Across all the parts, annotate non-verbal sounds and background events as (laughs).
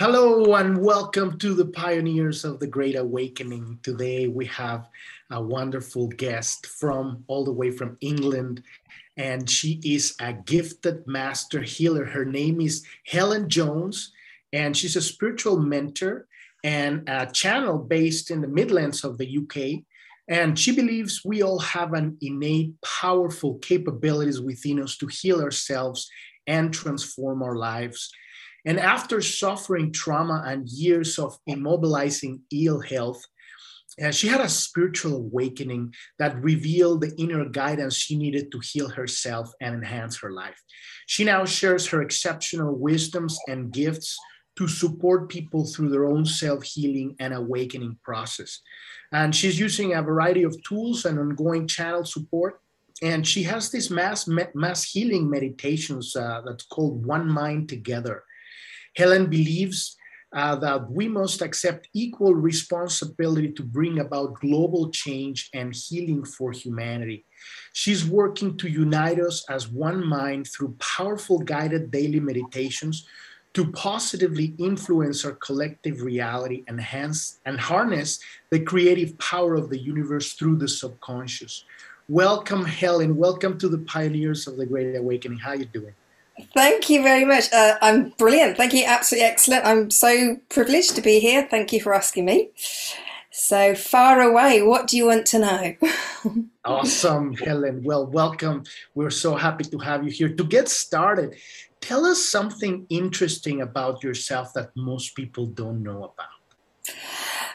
Hello and welcome to the Pioneers of the Great Awakening. Today we have a wonderful guest from all the way from England, and she is a gifted master healer. Her name is Helen Jones, and she's a spiritual mentor and a channel based in the Midlands of the UK. And she believes we all have an innate, powerful capabilities within us to heal ourselves and transform our lives. And after suffering trauma and years of immobilizing ill health, uh, she had a spiritual awakening that revealed the inner guidance she needed to heal herself and enhance her life. She now shares her exceptional wisdoms and gifts to support people through their own self healing and awakening process. And she's using a variety of tools and ongoing channel support. And she has this mass mass healing meditations uh, that's called One Mind Together Helen believes uh, that we must accept equal responsibility to bring about global change and healing for humanity. She's working to unite us as one mind through powerful guided daily meditations to positively influence our collective reality and hence and harness the creative power of the universe through the subconscious. Welcome, Helen. Welcome to the Pioneers of the Great Awakening. How are you doing? Thank you very much. Uh, I'm brilliant. Thank you. Absolutely excellent. I'm so privileged to be here. Thank you for asking me. So far away, what do you want to know? (laughs) awesome, Helen. Well, welcome. We're so happy to have you here. To get started, tell us something interesting about yourself that most people don't know about.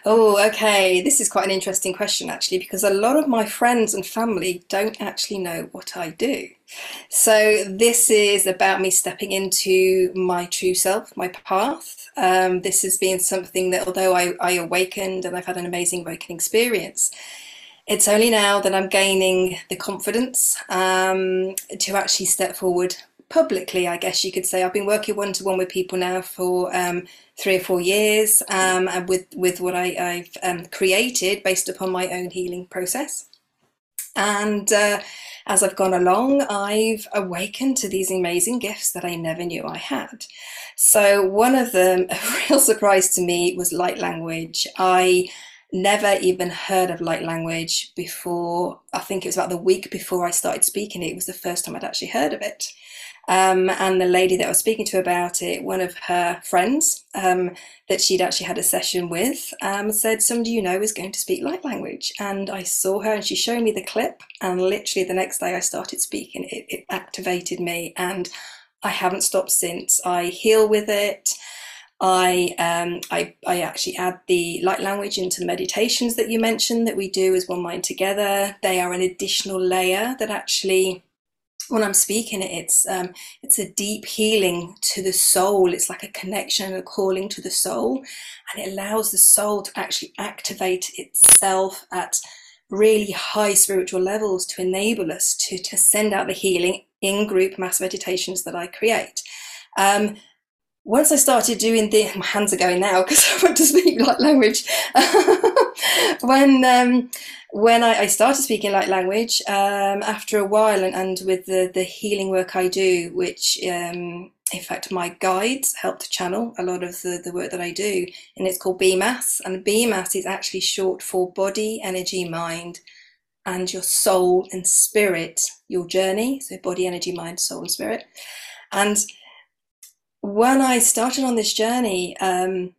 Oh, okay. This is quite an interesting question, actually, because a lot of my friends and family don't actually know what I do. So, this is about me stepping into my true self, my path. Um, this has been something that, although I, I awakened and I've had an amazing awakening experience, it's only now that I'm gaining the confidence um, to actually step forward publicly, I guess you could say. I've been working one to one with people now for um, three or four years, um, and with with what I, have um, created based upon my own healing process. And uh, as I've gone along, I've awakened to these amazing gifts that I never knew I had. So one of them, (laughs) a real surprise to me, was light language. I never even heard of light language before. I think it was about the week before I started speaking it. It was the first time I'd actually heard of it. Um, and the lady that I was speaking to about it, one of her friends um, that she'd actually had a session with, um, said, Somebody you know is going to speak light language. And I saw her and she showed me the clip. And literally the next day I started speaking, it, it activated me. And I haven't stopped since. I heal with it. I, um, I, I actually add the light language into the meditations that you mentioned that we do as one mind together. They are an additional layer that actually when I'm speaking it, it's um, it's a deep healing to the soul. It's like a connection and a calling to the soul, and it allows the soul to actually activate itself at really high spiritual levels to enable us to to send out the healing in group mass meditations that I create. Um, once I started doing the, (laughs) my hands are going now because (laughs) I want to speak light language. (laughs) (laughs) when um, when I, I, started speaking light language, um, after a while, and, and with the, the healing work I do, which um, in fact my guides help to channel a lot of the, the work that I do, and it's called BMAS. And BMAS is actually short for body, energy, mind, and your soul and spirit, your journey. So body, energy, mind, soul, and spirit. And when I started on this journey um,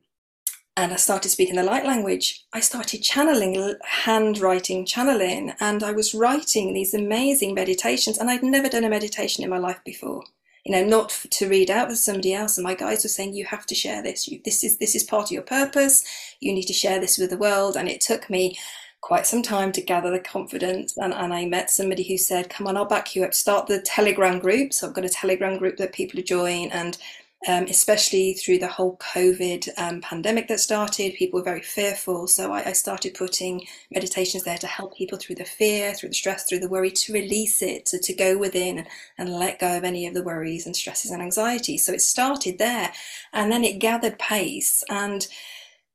and I started speaking the light language, I started channeling, handwriting, channeling, and I was writing these amazing meditations. And I'd never done a meditation in my life before. You know, not to read out with somebody else. And my guides were saying, "You have to share this. You, this is this is part of your purpose. You need to share this with the world." And it took me quite some time to gather the confidence. And, and I met somebody who said, Come on, I'll back you up. Start the Telegram group. So I've got a Telegram group that people join and um, especially through the whole COVID um, pandemic that started. People were very fearful. So I, I, started putting meditations there to help people through the fear, through the stress, through the worry, to release it, to, to go within and, and let go of any of the worries and stresses and anxieties. So it started there and then it gathered pace. And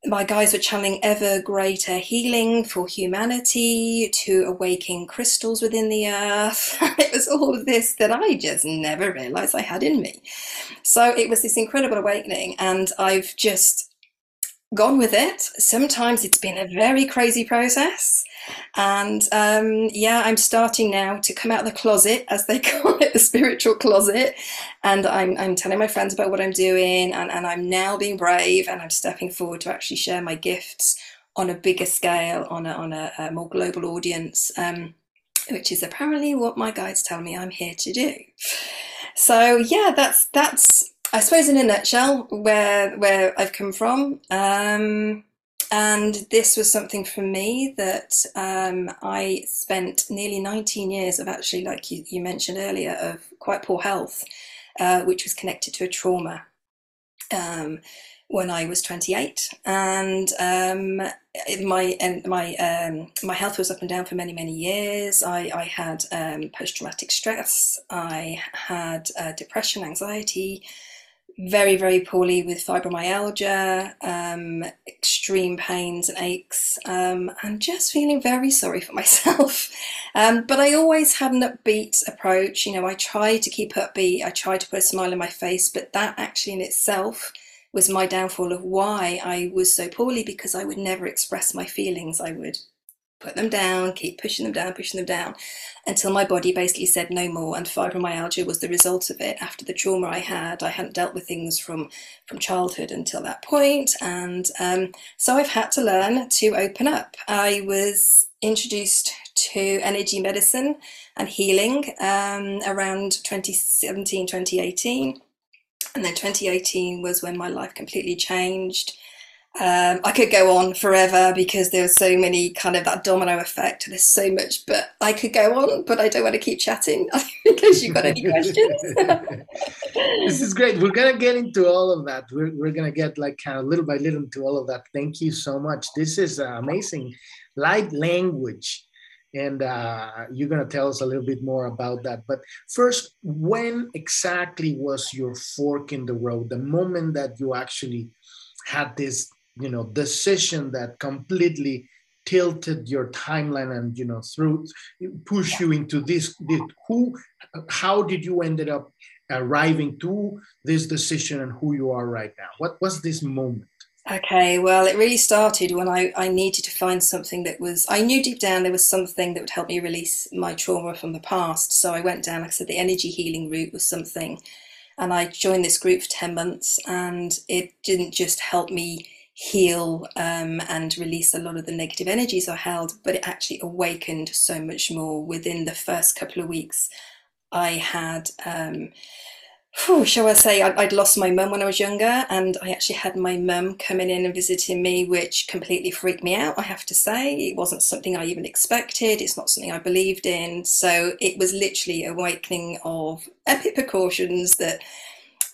my guides were channeling ever greater healing for humanity to awaking crystals within the earth. (laughs) it was all of this that I just never realized I had in me. So it was this incredible awakening, and I've just gone with it. Sometimes it's been a very crazy process. And um, yeah, I'm starting now to come out of the closet, as they (laughs) call it, the spiritual closet. And I'm, I'm telling my friends about what I'm doing, and, and I'm now being brave and I'm stepping forward to actually share my gifts on a bigger scale, on a, on a, a more global audience, um, which is apparently what my guides tell me I'm here to do. So yeah, that's that's I suppose in a nutshell where where I've come from. Um, and this was something for me that um, I spent nearly 19 years of actually, like you, you mentioned earlier, of quite poor health, uh, which was connected to a trauma. Um, when I was 28, and um, my and my um, my health was up and down for many many years. I, I had um, post traumatic stress. I had uh, depression, anxiety, very, very poorly with fibromyalgia, um, extreme pains and aches, um, and just feeling very sorry for (laughs) myself. Um, but I always had an upbeat approach. You know, I tried to keep upbeat, I tried to put a smile on my face, but that actually in itself was my downfall of why I was so poorly because I would never express my feelings. I would put them down, keep pushing them down, pushing them down, until my body basically said no more. And fibromyalgia was the result of it. After the trauma I had, I hadn't dealt with things from from childhood until that point, and um, so I've had to learn to open up. I was introduced to energy medicine and healing um, around 2017, 2018. And then 2018 was when my life completely changed. Um, I could go on forever because there's so many kind of that domino effect. There's so much, but I could go on, but I don't want to keep chatting (laughs) in case you've got any questions. (laughs) this is great. We're gonna get into all of that. We're we're gonna get like kind of little by little into all of that. Thank you so much. This is uh, amazing, light language, and uh, you're gonna tell us a little bit more about that. But first, when exactly was your fork in the road? The moment that you actually had this you know decision that completely tilted your timeline and you know through push you into this, this who how did you ended up arriving to this decision and who you are right now what was this moment Okay, well, it really started when I, I needed to find something that was, I knew deep down there was something that would help me release my trauma from the past. So I went down, like I said, the energy healing route was something. And I joined this group for 10 months, and it didn't just help me heal um, and release a lot of the negative energies I held, but it actually awakened so much more within the first couple of weeks. I had, um, whew, shall I say, I, would lost my mum when I was younger, and I actually had my mum coming in and visiting me, which completely freaked me out, I have to say. It wasn't something I even expected, it's not something I believed in. So it was literally awakening of epic precautions that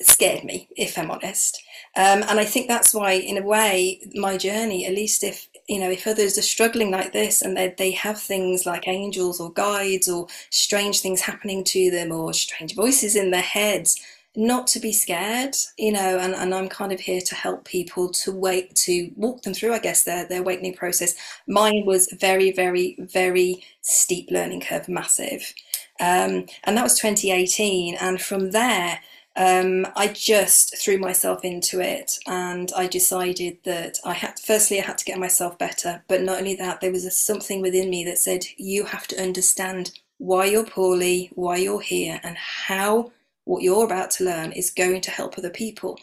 scared me, if I'm honest. Um, and I think that's why, in a way, my journey, at least if you know, if others are struggling like this and they, they have things like angels or guides or strange things happening to them or strange voices in their heads, not to be scared, you know, and, and I'm kind of here to help people to wait to walk them through, I guess, their, their awakening process. Mine was very, very, very steep learning curve, massive. Um, and that was 2018. And from there, um, I just threw myself into it and I decided that I had, firstly, I had to get myself better, but not only that, there was a, something within me that said, you have to understand why you're poorly, why you're here, and how what you're about to learn is going to help other people.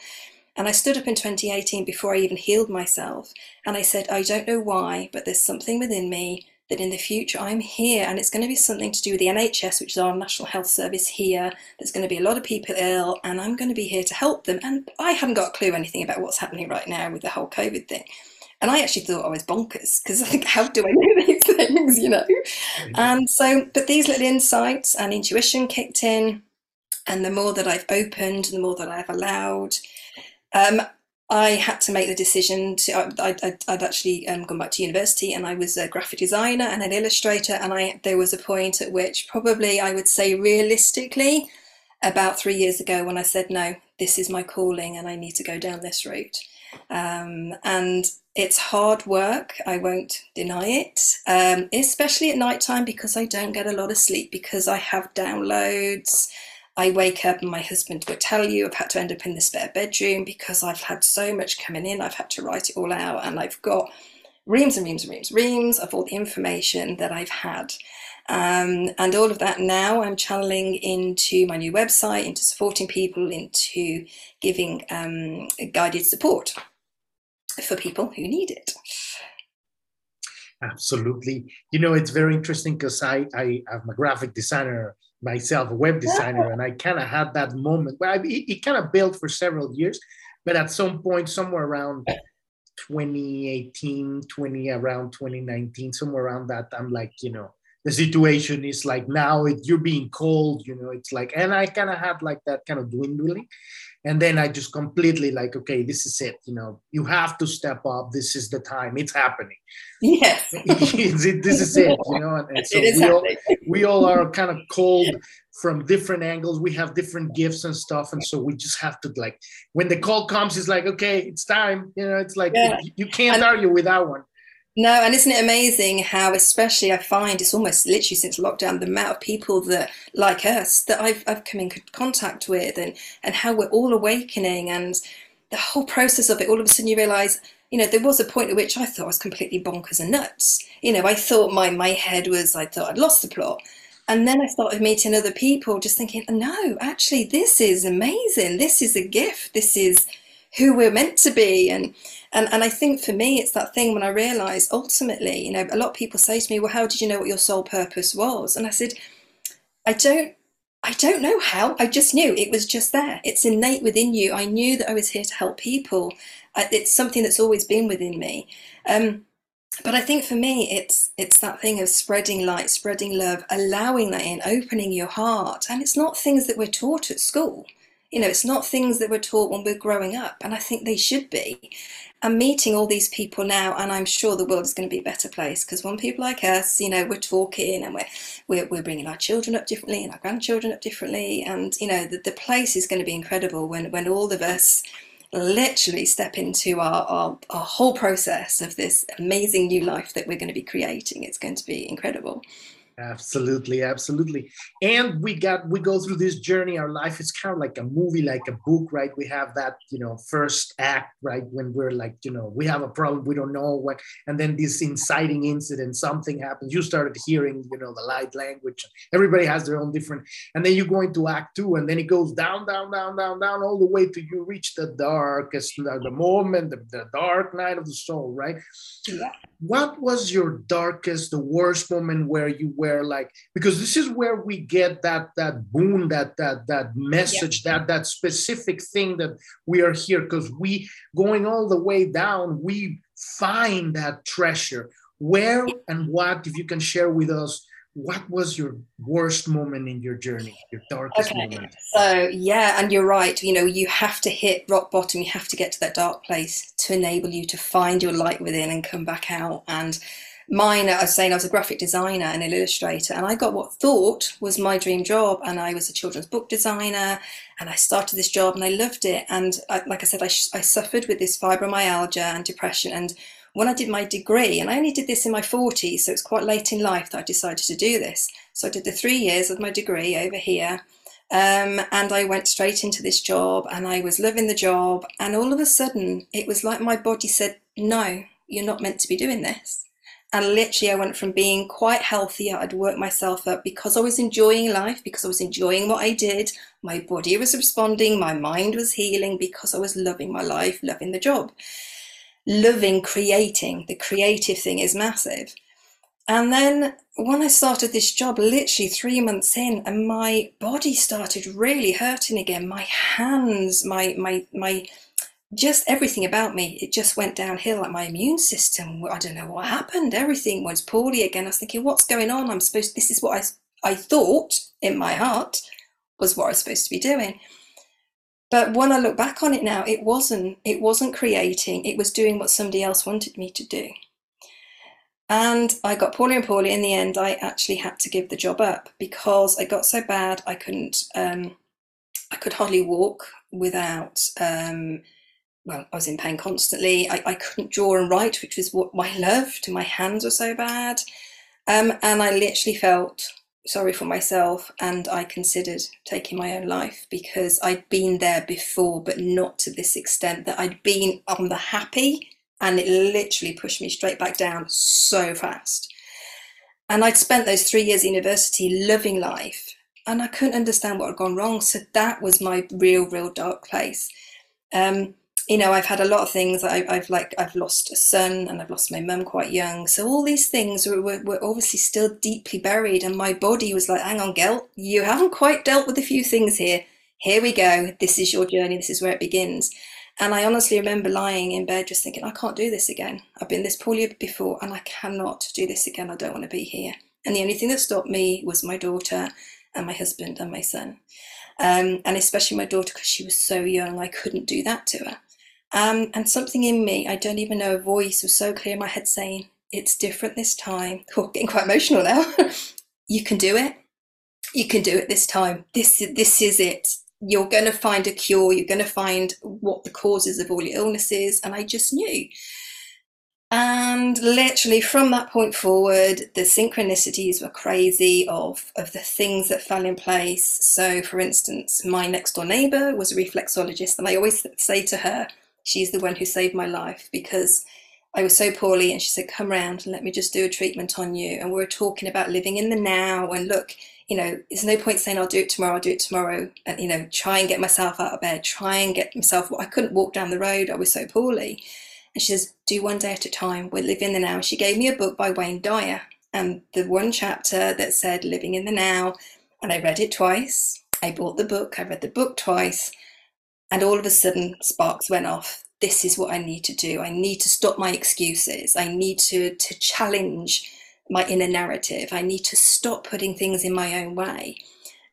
And I stood up in 2018 before I even healed myself and I said, I don't know why, but there's something within me that in the future I'm here and it's going to be something to do with the NHS, which is our National Health Service here. There's going to be a lot of people ill and I'm going to be here to help them. And I haven't got a clue anything about what's happening right now with the whole COVID thing. And I actually thought I was bonkers because (laughs) I think, how do I know these (laughs) things, you know? And so, but these little insights and intuition kicked in. And the more that I've opened, the more that I've allowed, um, I had to make the decision to. I, would actually um, gone back to university, and I was a graphic designer and an illustrator. And I there was a point at which probably I would say realistically, about three years ago, when I said no, this is my calling, and I need to go down this route. Um, and it's hard work, I won't deny it, um, especially at night time because I don't get a lot of sleep because I have downloads. I wake up and my husband will tell you I've had to end up in the spare bedroom because I've had so much coming in. I've had to write it all out and I've got reams and reams and reams, reams of all the information that I've had. Um, and all of that now I'm channeling into my new website, into supporting people, into giving um, guided support for people who need it. Absolutely. You know, it's very interesting because I, I am a graphic designer myself, a web designer, and I kind of had that moment. Well, it, it kind of built for several years, but at some point, somewhere around 2018, 20 around 2019, somewhere around that, I'm like, you know, the situation is like now it, you're being called, you know, it's like, and I kind of had like that kind of dwindling. And then I just completely like, okay, this is it. You know, you have to step up. This is the time. It's happening. Yes. (laughs) this is it. You know, and, and (laughs) so we all, we all are kind of called from different angles. We have different gifts and stuff, and so we just have to like, when the call comes, it's like, okay, it's time. You know, it's like yeah. you can't and, argue with that one. No, and isn't it amazing how, especially I find it's almost literally since lockdown, the amount of people that like us that I've I've come in contact with, and and how we're all awakening, and the whole process of it. All of a sudden, you realise, you know, there was a point at which I thought I was completely bonkers and nuts. You know, I thought my my head was, I thought I'd lost the plot, and then I started meeting other people, just thinking, no, actually, this is amazing. This is a gift. This is who we're meant to be, and and, and I think for me, it's that thing when I realised ultimately, you know, a lot of people say to me, well, how did you know what your soul purpose was? And I said, I don't I don't know how. I just knew it was just there. It's innate within you. I knew that I was here to help people. It's something that's always been within me. Um, but I think for me, it's it's that thing of spreading light, spreading love, allowing that in, opening your heart. And it's not things that we're taught at school. You know, it's not things that we're taught when we're growing up, and I think they should be. I'm meeting all these people now, and I'm sure the world is going to be a better place because when people like us, you know, we're talking and we're, we're, we're bringing our children up differently and our grandchildren up differently, and you know, the, the place is going to be incredible when when all of us literally step into our, our, our whole process of this amazing new life that we're going to be creating. It's going to be incredible. Absolutely, absolutely. And we got we go through this journey. Our life is kind of like a movie, like a book, right? We have that, you know, first act, right? When we're like, you know, we have a problem, we don't know what, and then this inciting incident, something happens. You started hearing, you know, the light language. Everybody has their own different, and then you go into act two, and then it goes down, down, down, down, down, all the way to you reach the darkest, the moment, the, the dark night of the soul, right? Yeah. What was your darkest, the worst moment where you were where like because this is where we get that that boon that that that message yeah. that that specific thing that we are here because we going all the way down we find that treasure where and what if you can share with us what was your worst moment in your journey your darkest okay. moment so yeah and you're right you know you have to hit rock bottom you have to get to that dark place to enable you to find your light within and come back out and mine, I was saying I was a graphic designer and an illustrator, and I got what thought was my dream job. And I was a children's book designer, and I started this job and I loved it. And I, like I said, I, I suffered with this fibromyalgia and depression. And when I did my degree, and I only did this in my 40s, so it's quite late in life that I decided to do this. So I did the three years of my degree over here. Um, and I went straight into this job and I was loving the job. And all of a sudden, it was like my body said, No, you're not meant to be doing this. And literally, I went from being quite healthy, I'd worked myself up because I was enjoying life, because I was enjoying what I did. My body was responding, my mind was healing because I was loving my life, loving the job, loving creating. The creative thing is massive. And then when I started this job, literally three months in, and my body started really hurting again. My hands, my my my just everything about me, it just went downhill. Like my immune system, I don't know what happened. Everything was poorly again. I was thinking, what's going on? I'm supposed. This is what I I thought in my heart was what I was supposed to be doing. But when I look back on it now, it wasn't. It wasn't creating. It was doing what somebody else wanted me to do. And I got poorly and poorly. In the end, I actually had to give the job up because I got so bad I couldn't. Um, I could hardly walk without. Um, well, I was in pain constantly. I, I couldn't draw and write, which was what I loved. My hands were so bad. Um, and I literally felt sorry for myself and I considered taking my own life because I'd been there before, but not to this extent that I'd been on the happy and it literally pushed me straight back down so fast. And I'd spent those three years at university loving life and I couldn't understand what had gone wrong. So that was my real, real dark place. Um, you know, I've had a lot of things. I, have like I've lost a son and I've lost my mum quite young. So all these things were, were, were, obviously still deeply buried, and my body was like, "Hang on, girl, you haven't quite dealt with a few things here. Here we go. This is your journey. This is where it begins." And I honestly remember lying in bed just thinking, "I can't do this again. I've been this poorly before, and I cannot do this again. I don't want to be here." And the only thing that stopped me was my daughter and my husband and my son. Um, and especially my daughter because she was so young, I couldn't do that to her. Um, and something in me, I don't even know, a voice was so clear in my head saying, It's different this time. (laughs) Oh, getting quite emotional now. (laughs) you can do it. You can do it this time. This, this is it. You're going to find a cure. You're going to find what the causes of all your illnesses. And I just knew. And literally from that point forward, the synchronicities were crazy of, of the things that fell in place. So, for instance, my next door neighbor was a reflexologist, and I always say to her, she's the one who saved my life because I was so poorly and she said, come round and let me just do a treatment on you. And we are talking about living in the now and look, you know, there's no point saying I'll do it tomorrow, I'll do it tomorrow. And, you know, try and get myself out of bed, try and get myself, I couldn't walk down the road, I was so poorly. And she says, do one day at a time, We're living in the now. She gave me a book by Wayne Dyer and the one chapter that said living in the now. And I read it twice. I bought the book, I read the book twice and all of a sudden, sparks went off. This is what I need to do. I need to stop my excuses. I need to, to challenge my inner narrative. I need to stop putting things in my own way.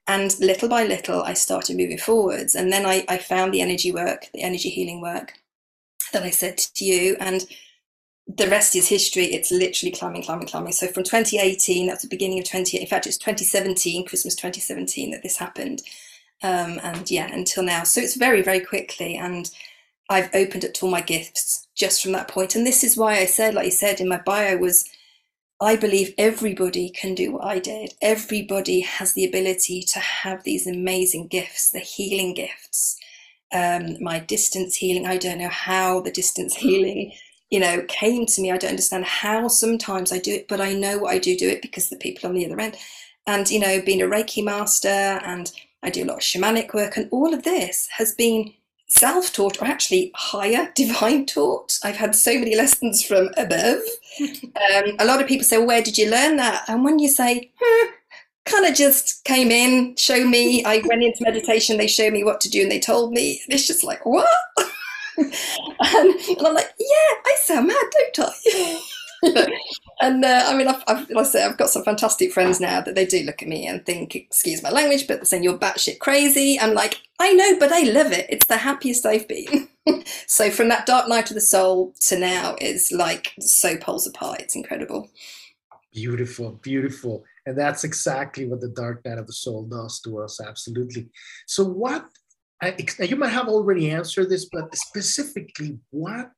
And little by little, I started moving forwards. And then I, I found the energy work, the energy healing work that I said to you. And the rest is history. It's literally climbing, climbing, climbing. So from 2018, that's the beginning of 20, in fact, it's 2017, Christmas 2017, that this happened um, and yeah, until now. So it's very, very quickly, and I've opened up to all my gifts just from that point. And this is why I said, like you said in my bio, was I believe everybody can do what I did. Everybody has the ability to have these amazing gifts, the healing gifts. Um, my distance healing, I don't know how the distance healing, you know, came to me. I don't understand how sometimes I do it, but I know I do do it because the people on the other end. And, you know, being a Reiki master and I do a lot of shamanic work, and all of this has been self taught or actually higher (laughs) divine taught. I've had so many (laughs) lessons from above. um, a lot of people say, well, Where did you learn that? And when you say, hmm, kind of just came in, show me, I went into meditation, they showed me what to do, and they told me, and it's just like, What? (laughs) and, and, I'm like, Yeah, I sound mad, don't I? (laughs) and uh, I mean, I've, I've, like I say, I've got some fantastic friends now that they do look at me and think, excuse my language, but they're saying you're batshit crazy. I'm like, I know, but I love it. It's the happiest I've been. (laughs) so from that dark night of the soul to now is like so poles apart. It's incredible. Beautiful, beautiful. And that's exactly what the dark night of the soul does to us. Absolutely. So, what you might have already answered this, but specifically, what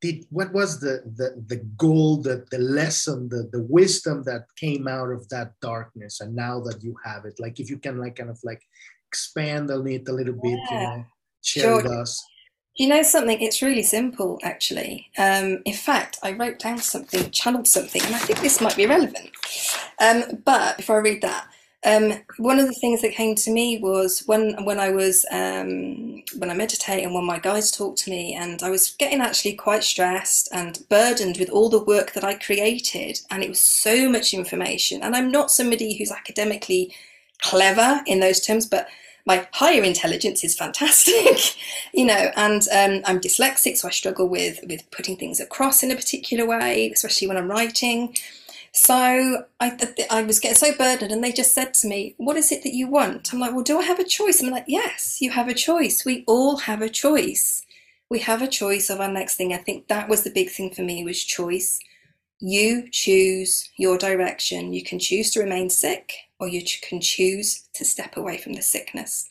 did what was the the the goal the the lesson the the wisdom that came out of that darkness? And now that you have it like if you can like kind of like expand on it a little bit yeah. you know share sure. with us. You know something? It's really simple actually. Um, in fact i wrote down something channeled something and i think this might be relevant. Um, but before i read that um, one of the things that came to me was when when I was um, when I meditate and when my guides talked to me, and I was getting actually quite stressed and burdened with all the work that I created, and it was so much information. And I'm not somebody who's academically clever in those terms, but my higher intelligence is fantastic, (laughs) you know, and um, I'm dyslexic, so I struggle with with putting things across in a particular way, especially when I'm writing. So I, I was getting so burdened, and they just said to me, "What is it that you want?" I'm like, "Well, do I have a choice?" I'm like, "Yes, you have a choice. We all have a choice. We have a choice of our next thing." I think that was the big thing for me was choice. You choose your direction. You can choose to remain sick, or you can choose to step away from the sickness.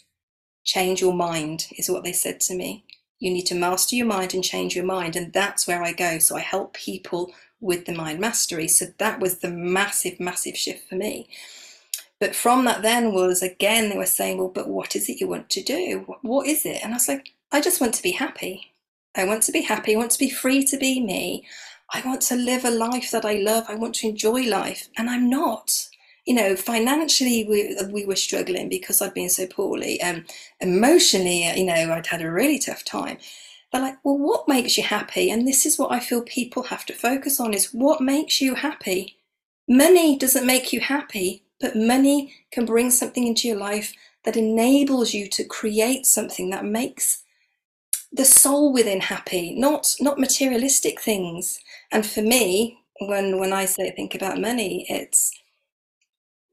Change your mind is what they said to me. You need to master your mind and change your mind. And that's where I go. So I help people with the mind mastery. So that was the massive, massive shift for me. But from that, then was again, they were saying, Well, but what is it you want to do? What is it? And I was like, I just want to be happy. I want to be happy. I want to be free to be me. I want to live a life that I love. I want to enjoy life. And I'm not. You know, financially, we, we were struggling because I'd been so poorly. Um, emotionally, you know, I'd had a really tough time. But like, well, what makes you happy? And this is what I feel people have to focus on is what makes you happy. Money doesn't make you happy, but money can bring something into your life that enables you to create something that makes the soul within happy, not not materialistic things. And for me, when when I say think about money, it's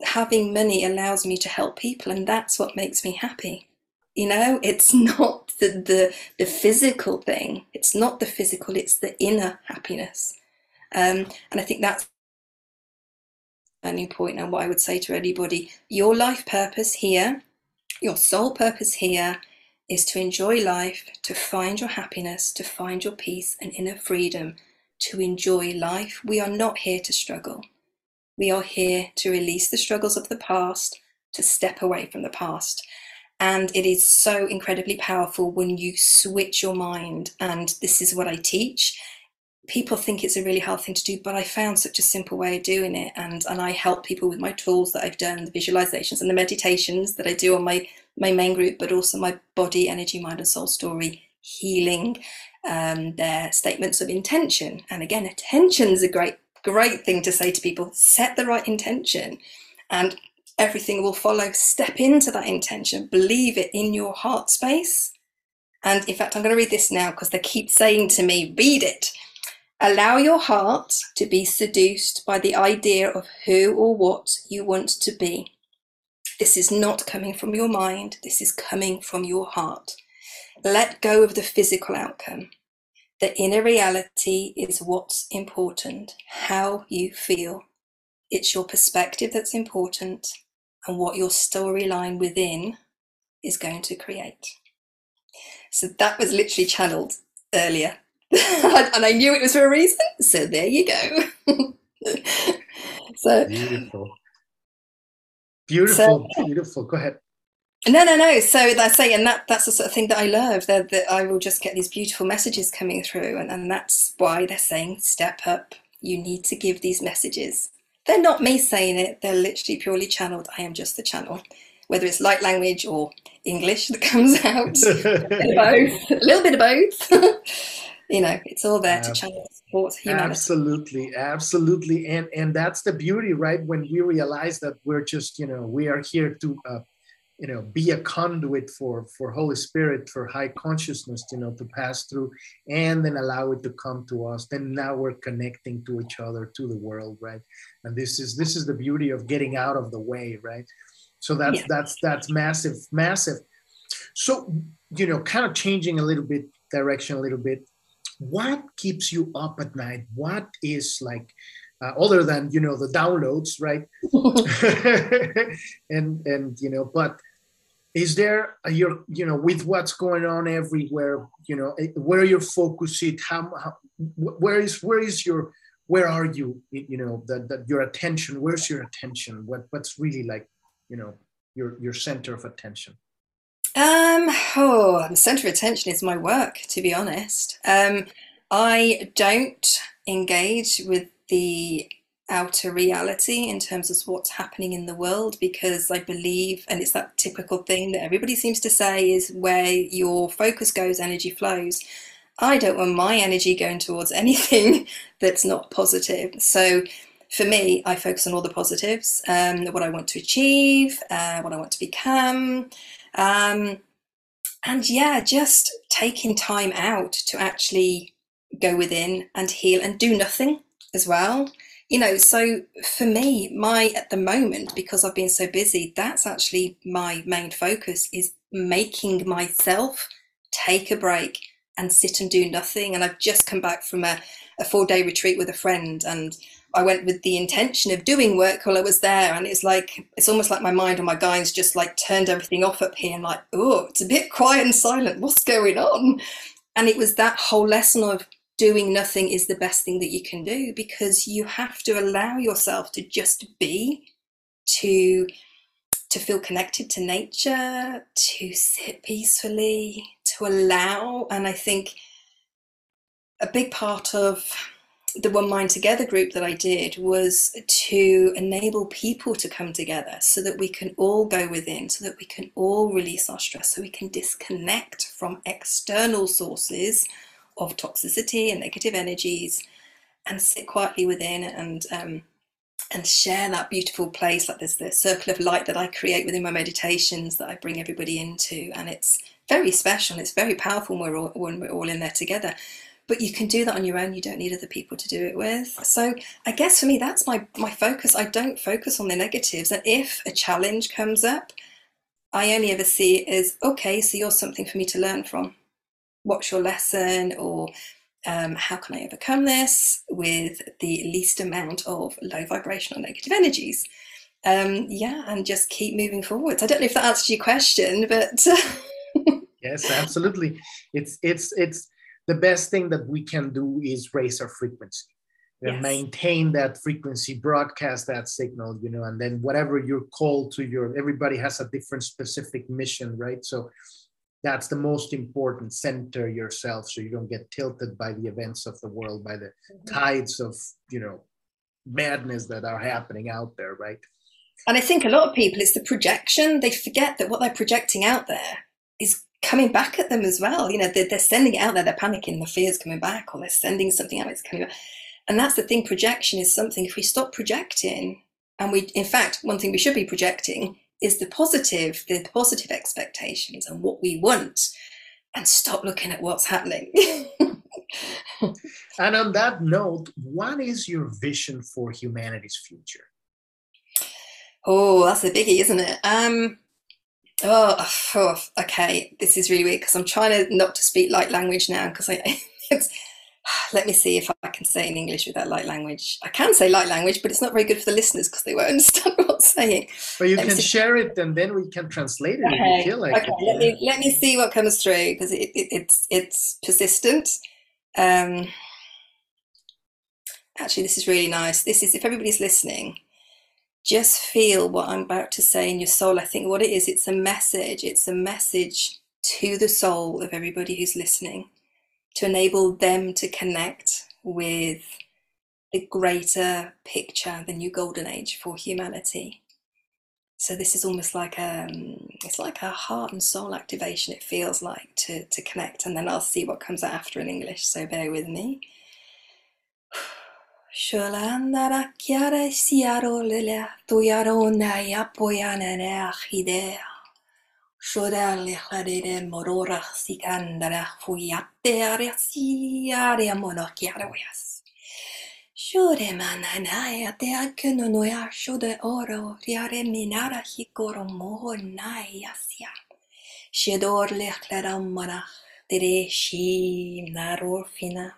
having money allows me to help people, and that's what makes me happy. You know, it's (laughs) not the the, the physical thing. It's not the physical. It's the inner happiness. Um, and I think that's a turning point and what I would say to anybody your life purpose here, your sole purpose here is to enjoy life, to find your happiness, to find your peace and inner freedom, to enjoy life. We are not here to struggle. We are here to release the struggles of the past, to step away from the past. And it is so incredibly powerful when you switch your mind. And this is what I teach people think it's a really hard thing to do, but I found such a simple way of doing it. And, and I help people with my tools that I've done, the visualizations and the meditations that I do on my, my main group, but also my body, energy, mind, and soul story healing, um, their statements of intention. And again, intention is a great, great thing to say to people. Set the right intention and everything will follow. Step into that intention, believe it in your heart space. And in fact, I'm going to read this now because they keep saying to me, read it. Allow your heart to be seduced by the idea of who or what you want to be. This is not coming from your mind, this is coming from your heart. Let go of the physical outcome. The inner reality is what's important, how you feel. It's your perspective that's important and what your storyline within is going to create. So that was literally channeled earlier (laughs) and I knew it was for a reason. So there you go. (laughs) so beautiful, beautiful, so, beautiful. Go ahead. No, no, no. So that's saying and that that's the sort of thing that I love. That that I will just get these beautiful messages coming through, and and that's why they're saying step up. You need to give these messages. They're not me saying it. They're literally purely channeled. I am just the channel whether it's light language or English that (laughs) comes out. a bit of (laughs) both. A little bit of both. (laughs) you know it's all there to channel support humanity absolutely absolutely and and that's the beauty right when we realize that we're just you know we are here to uh, you know be a conduit for for holy spirit for high consciousness you know to pass through and then allow it to come to us. Then now we're connecting to each other to the world right? And this is this is the beauty of getting out of the way right? So that's yeah. that's that's massive massive. So you know kind of changing a little bit direction a little bit what keeps you up at night? What is like uh, other than you know the downloads right? (laughs) (laughs) And and you know but is there your you know with what's going on everywhere you know eh, where your focus is how, how where is where is your where are you you know that, that your attention where's your attention what what's really like you know your your center of attention um, oh, the center of attention is my work, to be honest. Um, I don't engage with the outer reality in terms of what's happening in the world because I believe, and it's that typical thing that everybody seems to say, is where your focus goes, energy flows. I don't want my energy going towards (laughs) anything that's not positive. So for me, I focus on all the positives, um, what I want to achieve, uh, what I want to become. Um, and yeah, just taking time out to actually go within and heal and do nothing as well. You know, so for me, my at the moment, because I've been so busy, that's actually my main focus is making myself take a break and sit and do nothing. And I've just come back from a, a four day retreat with a friend and I went with the intention of doing work while I was there, and it's like it's almost like my mind and my guides just like turned everything off up here, and like, oh, it's a bit quiet and silent. What's going on? and it was that whole lesson of doing nothing is the best thing that you can do because you have to allow yourself to just be to to feel connected to nature to sit peacefully to allow. And i think a big part of the One Mind Together group that I did was to enable people to come together so that we can all go within, so that we can all release our stress, so we can disconnect from external sources of toxicity and negative energies and sit quietly within and um, and share that beautiful place. Like there's the circle of light that I create within my meditations that I bring everybody into and it's very special. It's very powerful when we're all, when we're all in there together. But you can do that on your own. You don't need other people to do it with. So i guess for me that's my my focus. I don't focus on the negatives. And if a challenge comes up i only ever see it as okay so you're something for me to learn from what's your lesson or um, how can i overcome this with the least amount of low vibrational negative energies? Um, yeah and just keep moving forwards. I don't know if that answers your question but (laughs) yes absolutely. It's it's it's the best thing that we can do is raise our frequency. And maintain that frequency broadcast that signal you know and then whatever you're called to your everybody has a different specific mission right? So that's the most important center yourself so you don't get tilted by the events of the world by the mm-hmm. tides of you know madness that are happening out there right and i think a lot of people it's the projection they forget that what they're projecting out there is coming back at them as well. You know, they're, they're sending it out there, they're panicking, the fear's coming back, or they're sending something out, it's coming back. And that's the thing, projection is something, if we stop projecting, and we, in fact, one thing we should be projecting is the positive, the positive expectations and what we want, and stop looking at what's happening. (laughs) and on that note, what is your vision for humanity's future? Oh, that's a biggie, isn't it? Um, Oh, oh, okay. This is really weird because I'm trying to not to speak light language now because I. (laughs) (sighs) let me see if I can say in English with that light language. I can say light language, but it's not very good for the listeners because they won't (laughs) understand what I'm saying. But you let can share it, and then we can translate it okay. if you feel like okay. it. Let me let me see what comes through because it, it, it's it's persistent. Um, actually, this is really nice. This is if everybody's listening just feel what I'm about to say in your soul. I think what it is, it's a message. It's a message to the soul of everybody who's listening to enable them to connect with the greater picture, the new golden age for humanity. So this is almost like a, um, it's like a heart and soul activation. It feels like to to connect, and then I'll see what comes out after in English. So bear with me. (sighs) Sodallehdiden mororahsikandara fuiatteariasia de monokiarojas. Shuremananaja te noja shude oro riare minara hikoro mohonajasia. Shedor lehklarammanah tere shim narorfina.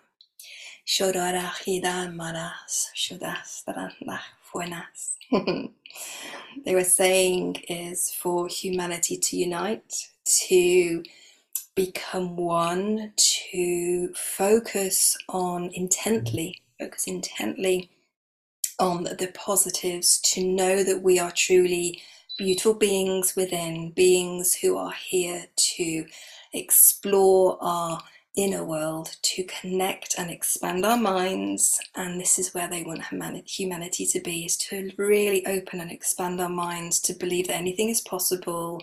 Shodorahidamanas shudastaranah fuenas. (laughs) they were saying is for humanity to unite, to become one, to focus on intently, focus intently on the positives, to know that we are truly beautiful beings within, beings who are here to explore our inner world to connect and expand our minds and this is where they want humanity to be is to really open and expand our minds to believe that anything is possible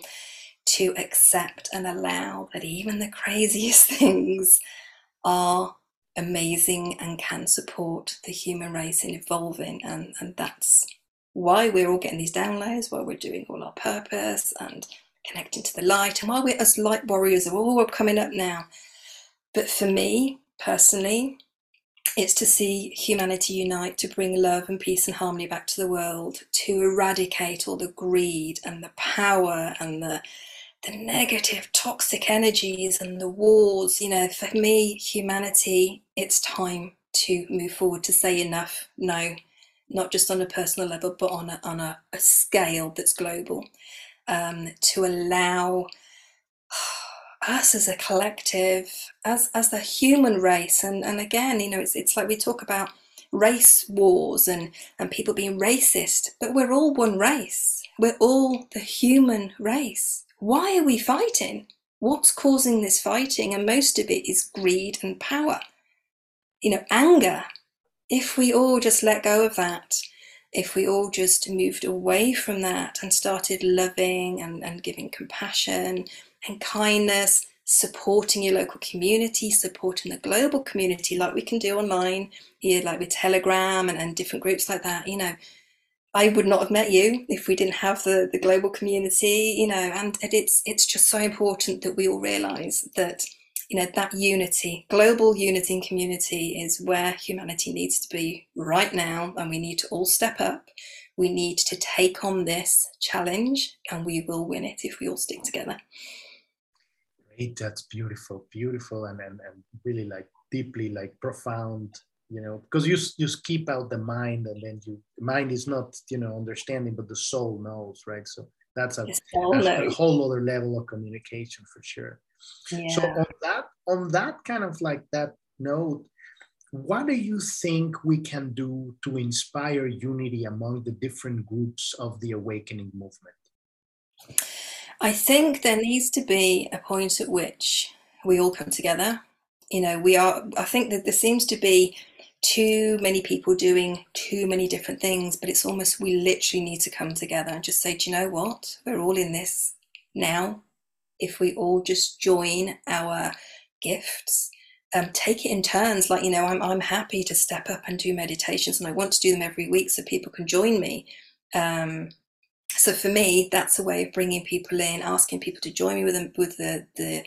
to accept and allow that even the craziest (laughs) things are amazing and can support the human race in evolving and, and that's why we're all getting these downloads why we're doing all our purpose and connecting to the light and why we're as light warriors are all coming up now but for me personally, it's to see humanity unite, to bring love and peace and harmony back to the world, to eradicate all the greed and the power and the the negative toxic energies and the wars you know for me humanity it's time to move forward to say enough no not just on a personal level but on a, on a, a scale that's global. Um, to allow us as a collective, as as the human race, and and again, you know, it's it's like we talk about race wars and and people being racist, but we're all one race. We're all the human race. Why are we fighting? What's causing this fighting? And most of it is greed and power. You know, anger. If we all just let go of that, if we all just moved away from that and started loving and, and giving compassion and kindness, supporting your local community, supporting the global community, like we can do online here, like with Telegram and, and different groups like that, you know, I would not have met you if we didn't have the, the global community, you know, and it's it's just so important that we all realize that, you know, that unity, global unity and community is where humanity needs to be right now, and we need to all step up. We need to take on this challenge, and we will win it if we all stick together great that's beautiful beautiful and, and and really like deeply like profound you know because you you keep out the mind and then you the mind is not you know understanding but the soul knows right? So that's a, that's a whole other level of communication for sure. Yeah. so on that on that kind of like that note what do you think we can do to inspire unity among the different groups of the awakening movement I think there needs to be a point at which we all come together. You know, we are, I think that there seems to be too many people doing too many different things, but it's almost we literally need to come together and just say, do you know what? We're all in this now. If we all just join our gifts, um, take it in turns. Like, you know, I'm, I'm happy to step up and do meditations and I want to do them every week so people can join me. Um, so for me, that's a way of bringing people in, asking people to join me with them with the the.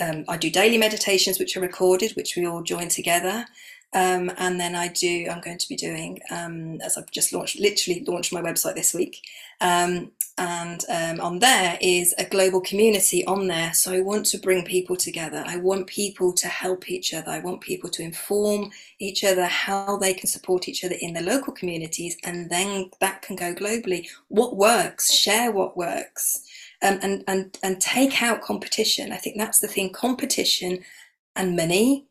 Um, I do daily meditations, which are recorded, which we all join together. Um, and then I do, I'm going to be doing, um, as I've just launched, literally launched my website this week. Um, and um, on there is a global community on there. So I want to bring people together. I want people to help each other. I want people to inform each other how they can support each other in their local communities. And then that can go globally. What works? Share what works. Um, and, and, and take out competition. I think that's the thing competition and money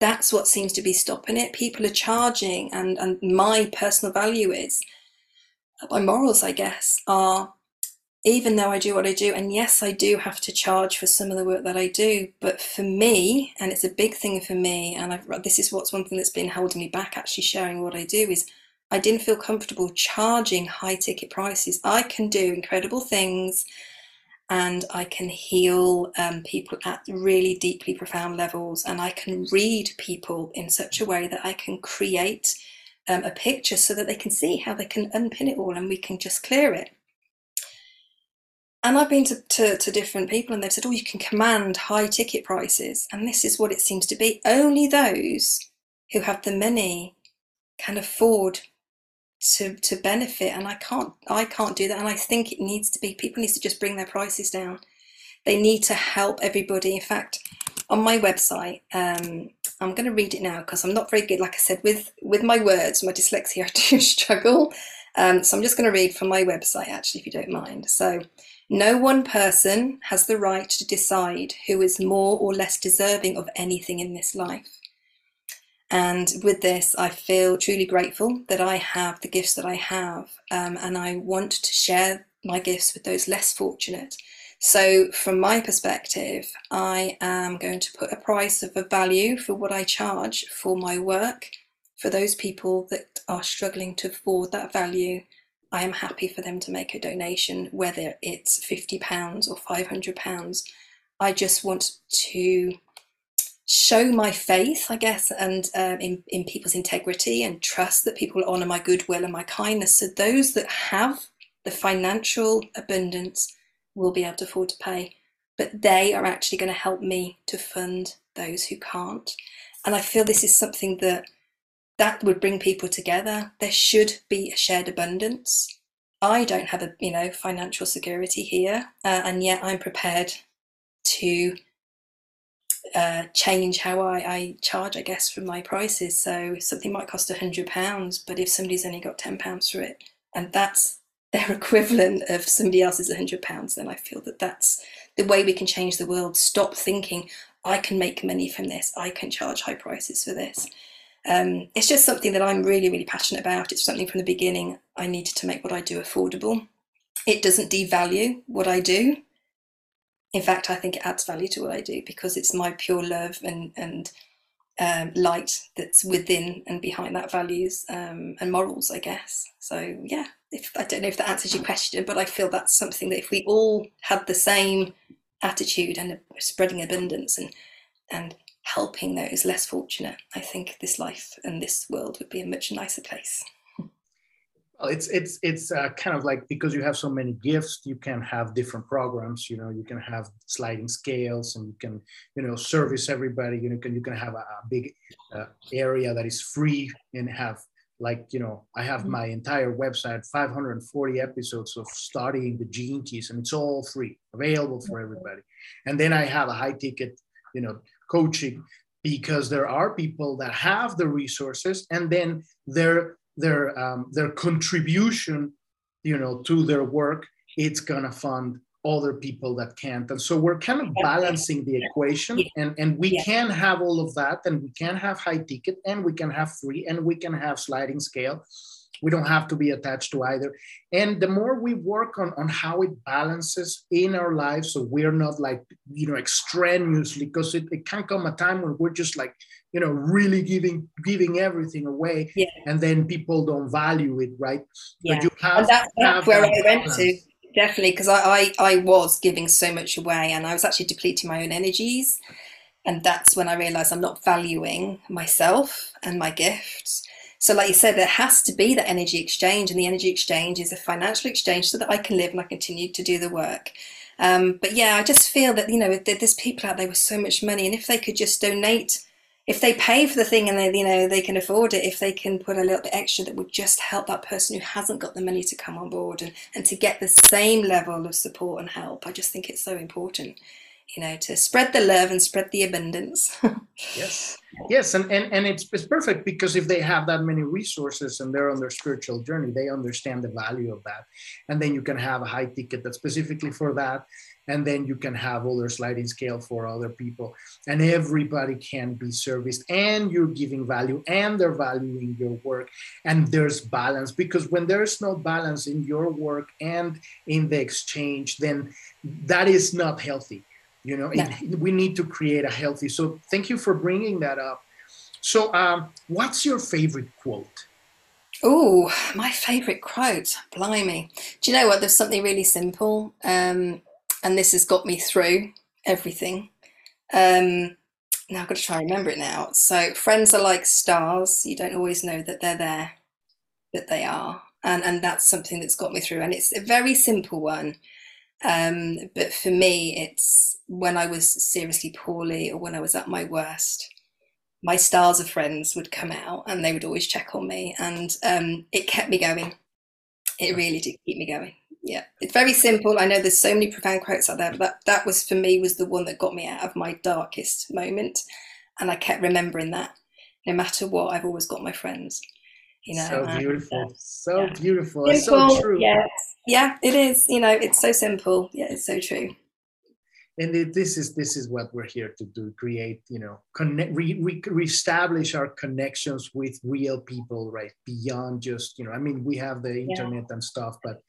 that's what seems to be stopping it. People are charging, and, and my personal value is my morals, I guess, are even though I do what I do, and yes, I do have to charge for some of the work that I do, but for me, and it's a big thing for me, and I've, this is what's one thing that's been holding me back actually sharing what I do is I didn't feel comfortable charging high ticket prices. I can do incredible things and I can heal um, people at really deeply profound levels, and I can read people in such a way that I can create um, a picture so that they can see how they can unpin it all and we can just clear it. And I've been to, to, to different people and they've said, oh, you can command high ticket prices. And this is what it seems to be. Only those who have the money can afford to to benefit and i can't i can't do that and i think it needs to be people need to just bring their prices down they need to help everybody in fact on my website um, i'm going to read it now because i'm not very good like i said with with my words my dyslexia (laughs) i do struggle. Um, so i'm just going to read from my website actually if you don't mind. So no one person has the right to decide who is more or less deserving of anything in this life. And with this, I feel truly grateful that I have the gifts that I have, um, and I want to share my gifts with those less fortunate. So, from my perspective, I am going to put a price of a value for what I charge for my work. For those people that are struggling to afford that value, I am happy for them to make a donation, whether it's £50 or £500. I just want to show my faith, I guess, and um, in, in people's integrity and trust that people honour my goodwill and my kindness. So those that have the financial abundance will be able to afford to pay, but they are actually going to help me to fund those who can't. And I feel this is something that that would bring people together. There should be a shared abundance. I don't have a you know financial security here, uh, and yet I'm prepared to uh, change how I, I, charge, I guess, from my prices. So something might cost a hundred pounds, but if somebody's only got ten pounds for it, and that's their (laughs) equivalent of somebody else's hundred pounds, then I feel that that's the way we can change the world. Stop thinking, I can make money from this, I can charge high prices for this. Um, it's just something that I'm really, really passionate about. It's something from the beginning I needed to make what I do affordable. It doesn't devalue what I do. In fact, I think it adds value to what I do because it's my pure love and, and um, light that's within and behind that values um, and morals, I guess. So, yeah, if, I don't know if that answers your question, but I feel that's something that if we all had the same attitude and spreading abundance and, and helping those less fortunate, I think this life and this world would be a much nicer place. It's it's it's uh, kind of like because you have so many gifts, you can have different programs. You know, you can have sliding scales, and you can you know service everybody. You know, can you can have a, a big uh, area that is free and have like you know i have mm-hmm. my entire website 540 episodes of studying the gene keys and it's all free available for everybody and then i have a high ticket you know coaching because there are people that have the resources and then their their um, their contribution you know to their work it's gonna fund other people that can't. And so we're kind of balancing the equation and and we yeah. can have all of that and we can have high ticket and we can have free and we can have sliding scale. We don't have to be attached to either. And the more we work on on how it balances in our lives so we're not like you know extraneously because it, it can come a time when we're just like you know really giving giving everything away yeah. and then people don't value it right yeah. but you have, and that's, where that i went to definitely because I, I i was giving so much away and i was actually depleting my own energies and that's when i realized i'm not valuing myself and my gifts so, like you said, there has to be that energy exchange, and the energy exchange is a financial exchange so that I can live and I continue to do the work. Um, but yeah, I just feel that you know there's people out there with so much money, and if they could just donate, if they pay for the thing and they you know they can afford it, if they can put a little bit extra, that would just help that person who hasn't got the money to come on board and and to get the same level of support and help. I just think it's so important you know to spread the love and spread the abundance. (laughs) Yes. Yes and, and and it's, it's perfect because if they have that many resources and they're on their spiritual journey they understand the value of that. And then you can have a high ticket that's specifically for that and then you can have other sliding scale for other people. And everybody can be serviced and you're giving value and they're valuing your work. And there's balance because when there's no balance in your work and in the exchange then that is not healthy you know? Yeah. it, we need to create a healthy so thank you for bringing that up. So um, what's your favorite quote? Oh my favorite quote blimey. Do you know what? There's something really simple. Um, and this has got me through everything. Um, now i've got to try and remember it now. So friends are like stars. You don't always know that they're there but they are. And and that's something that's got me through. And it's a very simple one. Um, but for me, it's when I was seriously poorly or when I was at my worst, my stars of friends would come out and they would always check on me, and um, it kept me going. It really did keep me going. Yeah, it's very simple. I know there's so many profound quotes out there, but that, that was for me was the one that got me out of my darkest moment, and I kept remembering that. No matter what, I've always got my friends. You know, so beautiful, and, uh, so yeah. beautiful, simple, so true. Yes, yeah, it is. You know, it's so simple. Yeah, it's so true. And it, this is this is what we're here to do: create, you know, connect, re, re, reestablish our connections with real people, right? Beyond just, you know, I mean, we have the internet yeah. and stuff, but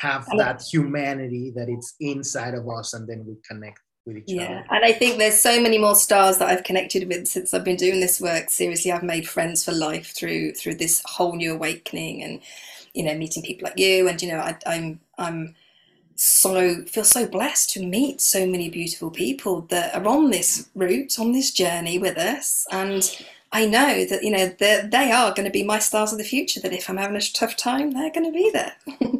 have that humanity that it's inside of us, and then we connect with each yeah. other. And I think there's so many more stars that I've connected with since I've been doing this work. Seriously, I've made friends for life through through this whole new awakening and you know meeting people like you and you know I, i'm i'm so feel so blessed to meet so many beautiful people that are on this route on this journey with us and i know that you know they are going to be my stars of the future that if i'm having a tough time they're going to be there. (laughs)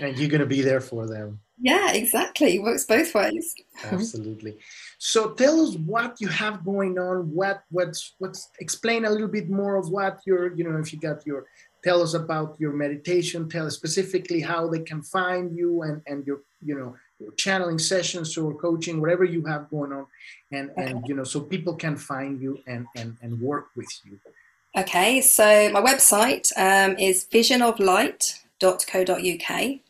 And you're going to be there for them. Yeah exactly. It works both ways. Absolutely. So tell us what you have going on what what's what's explain a little bit more of what your you know if you got your tell us about your meditation tell us specifically how they can find you and and your you know channeling sessions or coaching whatever you have going on and and you know so people can find you and and, and work with you okay so my website um, is visionoflight.co.uk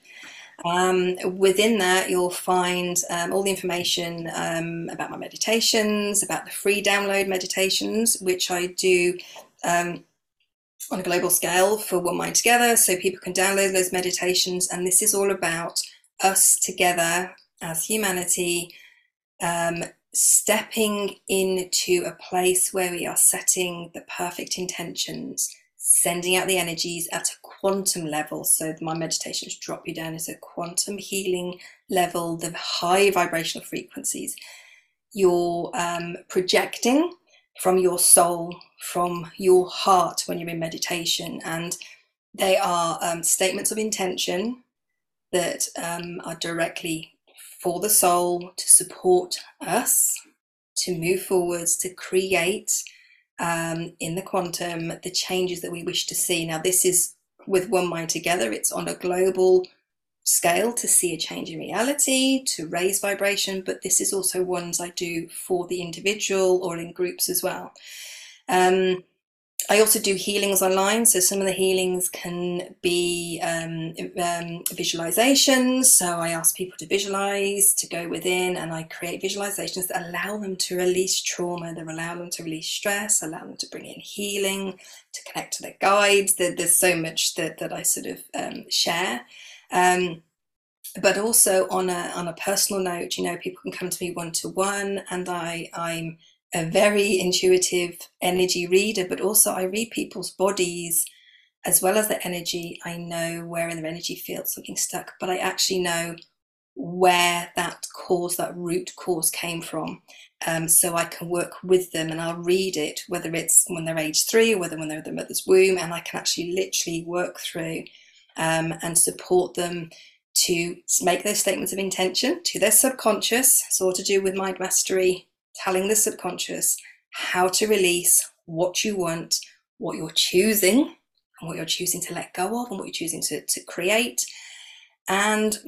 Um, within that, you'll find um, all the information um, about my meditations, about the free download meditations, which I do um, on a global scale for One Mind Together, so people can download those meditations. And this is all about us together as humanity um, stepping into a place where we are setting the perfect intentions, sending out the energies at a quantum level. So my meditations drop you down into a quantum healing level, the high vibrational frequencies. You're um, projecting from your soul, from your heart when you're in meditation, and they are um, statements of intention that um, are directly for the soul to support us to move forwards, to create um, in the quantum the changes that we wish to see. Now, this is with One Mind Together, it's on a global scale to see a change in reality, to raise vibration, but this is also ones I do for the individual or in groups as well. Um, I also do healings online. So some of the healings can be um, um, visualizations. So I ask people to visualize, to go within, and I create visualizations that allow them to release trauma, that allow them to release stress, allow them to bring in healing, to connect to their guides. There, there's so much that, that I sort of um, share. Um, but also on a on a personal note, you know, people can come to me one to one, and I I'm a very intuitive energy reader, but also I read people's bodies as well as their energy. I know where in their energy field something's stuck, but I actually know where that cause, that root cause came from. Um, so I can work with them and I'll read it, whether it's when they're age three or whether when they're in the mother's womb, and I can actually literally work through um, and support them to make those statements of intention to their subconscious. It's all to do with mind mastery telling the subconscious how to release what you want, what you're choosing, and what you're choosing to let go of, and what you're choosing to, to create. And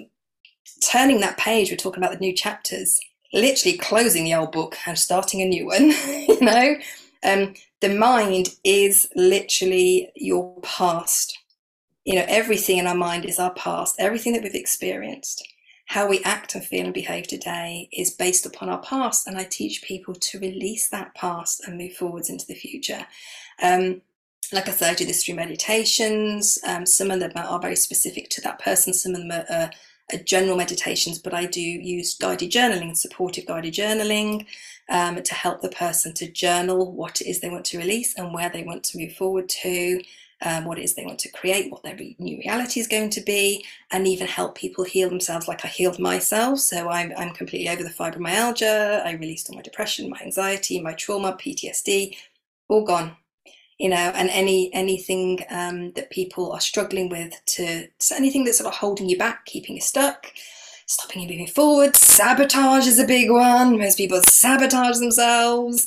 turning that page, we're talking about the new chapters, literally closing the old book and starting a new one, (laughs) you know? Um, the mind is literally your past. You know, everything in our mind is our past, everything that we've experienced how we act and feel and behave today is based upon our past. And I teach people to release that past and move forwards into the future. Um, like I said, I do this through meditations. Um, some of them are very specific to that person, some of them are, are, are general meditations, but I do use guided journaling, supportive guided journaling um, to help the person to journal what it is they want to release and where they want to move forward to um, what it is they want to create, what their new reality is going to be, and even help people heal themselves like I healed myself. So I'm, I'm completely over the fibromyalgia. I released all my depression, my anxiety, my trauma, PTSD, all gone. You know, and any anything um, that people are struggling with to, to anything that's sort of holding you back, keeping you stuck, stopping you moving forward. Sabotage is a big one. Most people sabotage themselves.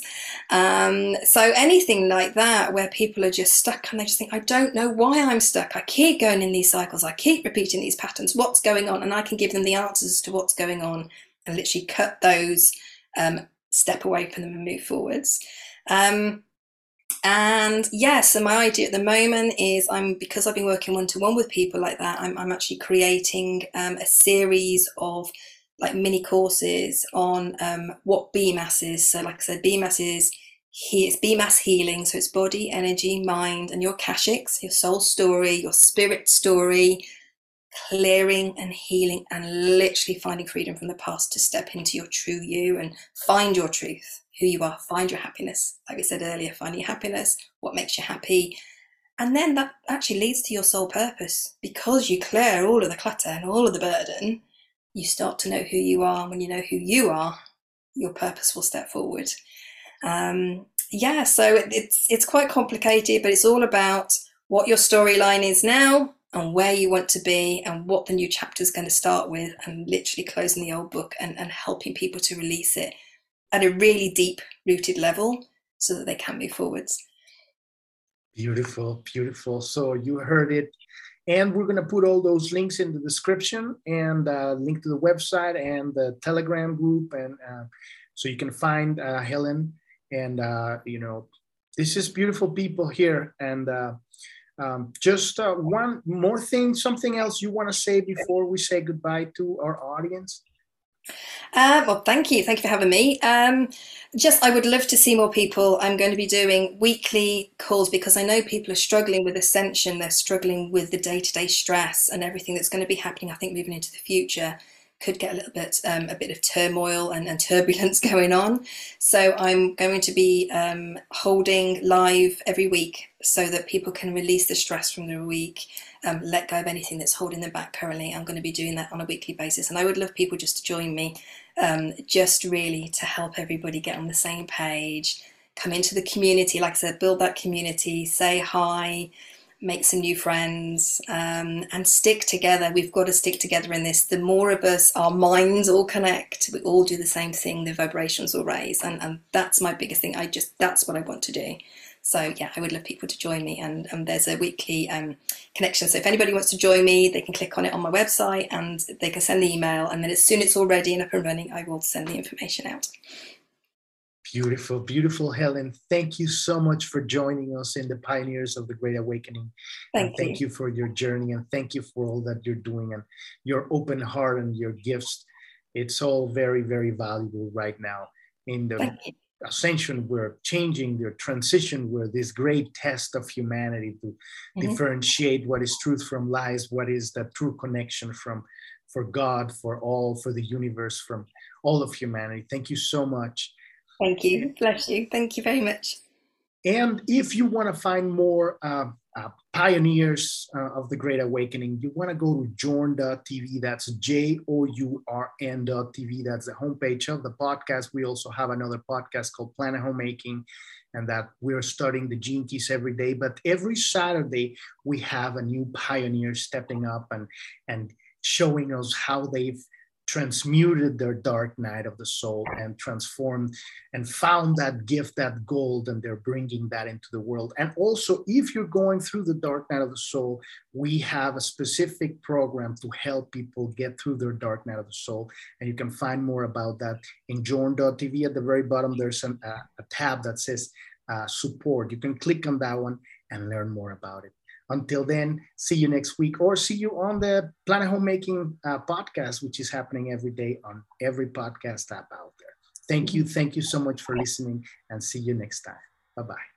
Um, so anything like that, where people are just stuck and they just think, I don't know why I'm stuck. I keep going in these cycles. I keep repeating these patterns. What's going on? And I can give them the answers to what's going on and literally cut those, um, step away from them and move forwards. Um, and yeah, so my idea at the moment is I'm because I've been working one to one with people like that. I'm, I'm actually creating um, a series of like mini courses on um, what BMAS is. So, like I said, BMAS is he, it's BMAS healing. So it's body, energy, mind, and your kashiks, your soul story, your spirit story, clearing and healing, and literally finding freedom from the past to step into your true you and find your truth who you are, find your happiness. Like we said earlier, find your happiness, what makes you happy. And then that actually leads to your soul purpose. Because you clear all of the clutter and all of the burden, you start to know who you are. And When you know who you are, your purpose will step forward. Um, yeah, so it's it's quite complicated, but it's all about what your storyline is now and where you want to be and what the new chapter is going to start with and literally closing the old book and, and helping people to release it at a really deep rooted level so that they can move forwards. Beautiful, beautiful. So you heard it. And we're going to put all those links in the description and uh, link to the website and the Telegram group. And uh, so you can find uh, Helen. And, uh, you know, this is beautiful people here. And uh, Um, just uh, one more thing, something else you want to say before we say goodbye to our audience? Uh, well, thank you. Thank you for having me. Um, just, I would love to see more people. I'm going to be doing weekly calls because I know people are struggling with ascension. They're struggling with the day to day stress and everything that's going to be happening, I think, moving into the future could get a little bit um, a bit of turmoil and, and, (laughs) turbulence going on. So I'm going to be um, holding live every week so that people can release the stress from the week, um, let go of anything that's holding them back currently. I'm going to be doing that on a weekly basis, and I would love people just to join me, um, just really to help everybody get on the same page, come into the community, like I said, build that community, say hi make some new friends, um, and stick together. We've got to stick together in this. The more of us, our minds all connect, we all do the same thing, the vibrations will raise. And, and that's my biggest thing. I just, that's what I want to do. So yeah, I would love people to join me, and, and there's a weekly um, connection. So if anybody wants to join me, they can click on it on my website, and they can send the email. And then as soon as it's all ready and up and running, I will send the information out. Beautiful, beautiful, Helen. Thank you so much for joining us in the Pioneers of the Great Awakening. Thank, and thank you. you for your journey and thank you for all that you're doing and your open heart and your gifts. It's all very, very valuable right now in the ascension. We're changing the transition. We're this great test of humanity to mm-hmm. differentiate what is truth from lies, what is the true connection from for God, for all, for the universe, from all of humanity. Thank you so much. Thank you. Bless you. Thank you very much. And if you want to find more uh, uh, pioneers uh, of the Great Awakening, you want to go to journ.tv. That's J O U R N.tv. That's the homepage of the podcast. We also have another podcast called Planet Homemaking, and that we're studying the gene keys every day. But every Saturday, we have a new pioneer stepping up and, and showing us how they've transmuted their dark night of the soul and transformed and found that gift, that gold, and they're bringing that into the world. And also, if you're going through the dark night of the soul, we have a specific program to help people get through their dark night of the soul. And you can find more about that in journ.tv. At the very bottom, there's an, uh, a tab that says uh, support. You can click on that one and learn more about it. Until then, see you next week or see you on the Planet Homemaking uh, podcast, which is happening every day on every podcast app out there. Thank you. Thank you so much for listening and see you next time. Bye bye.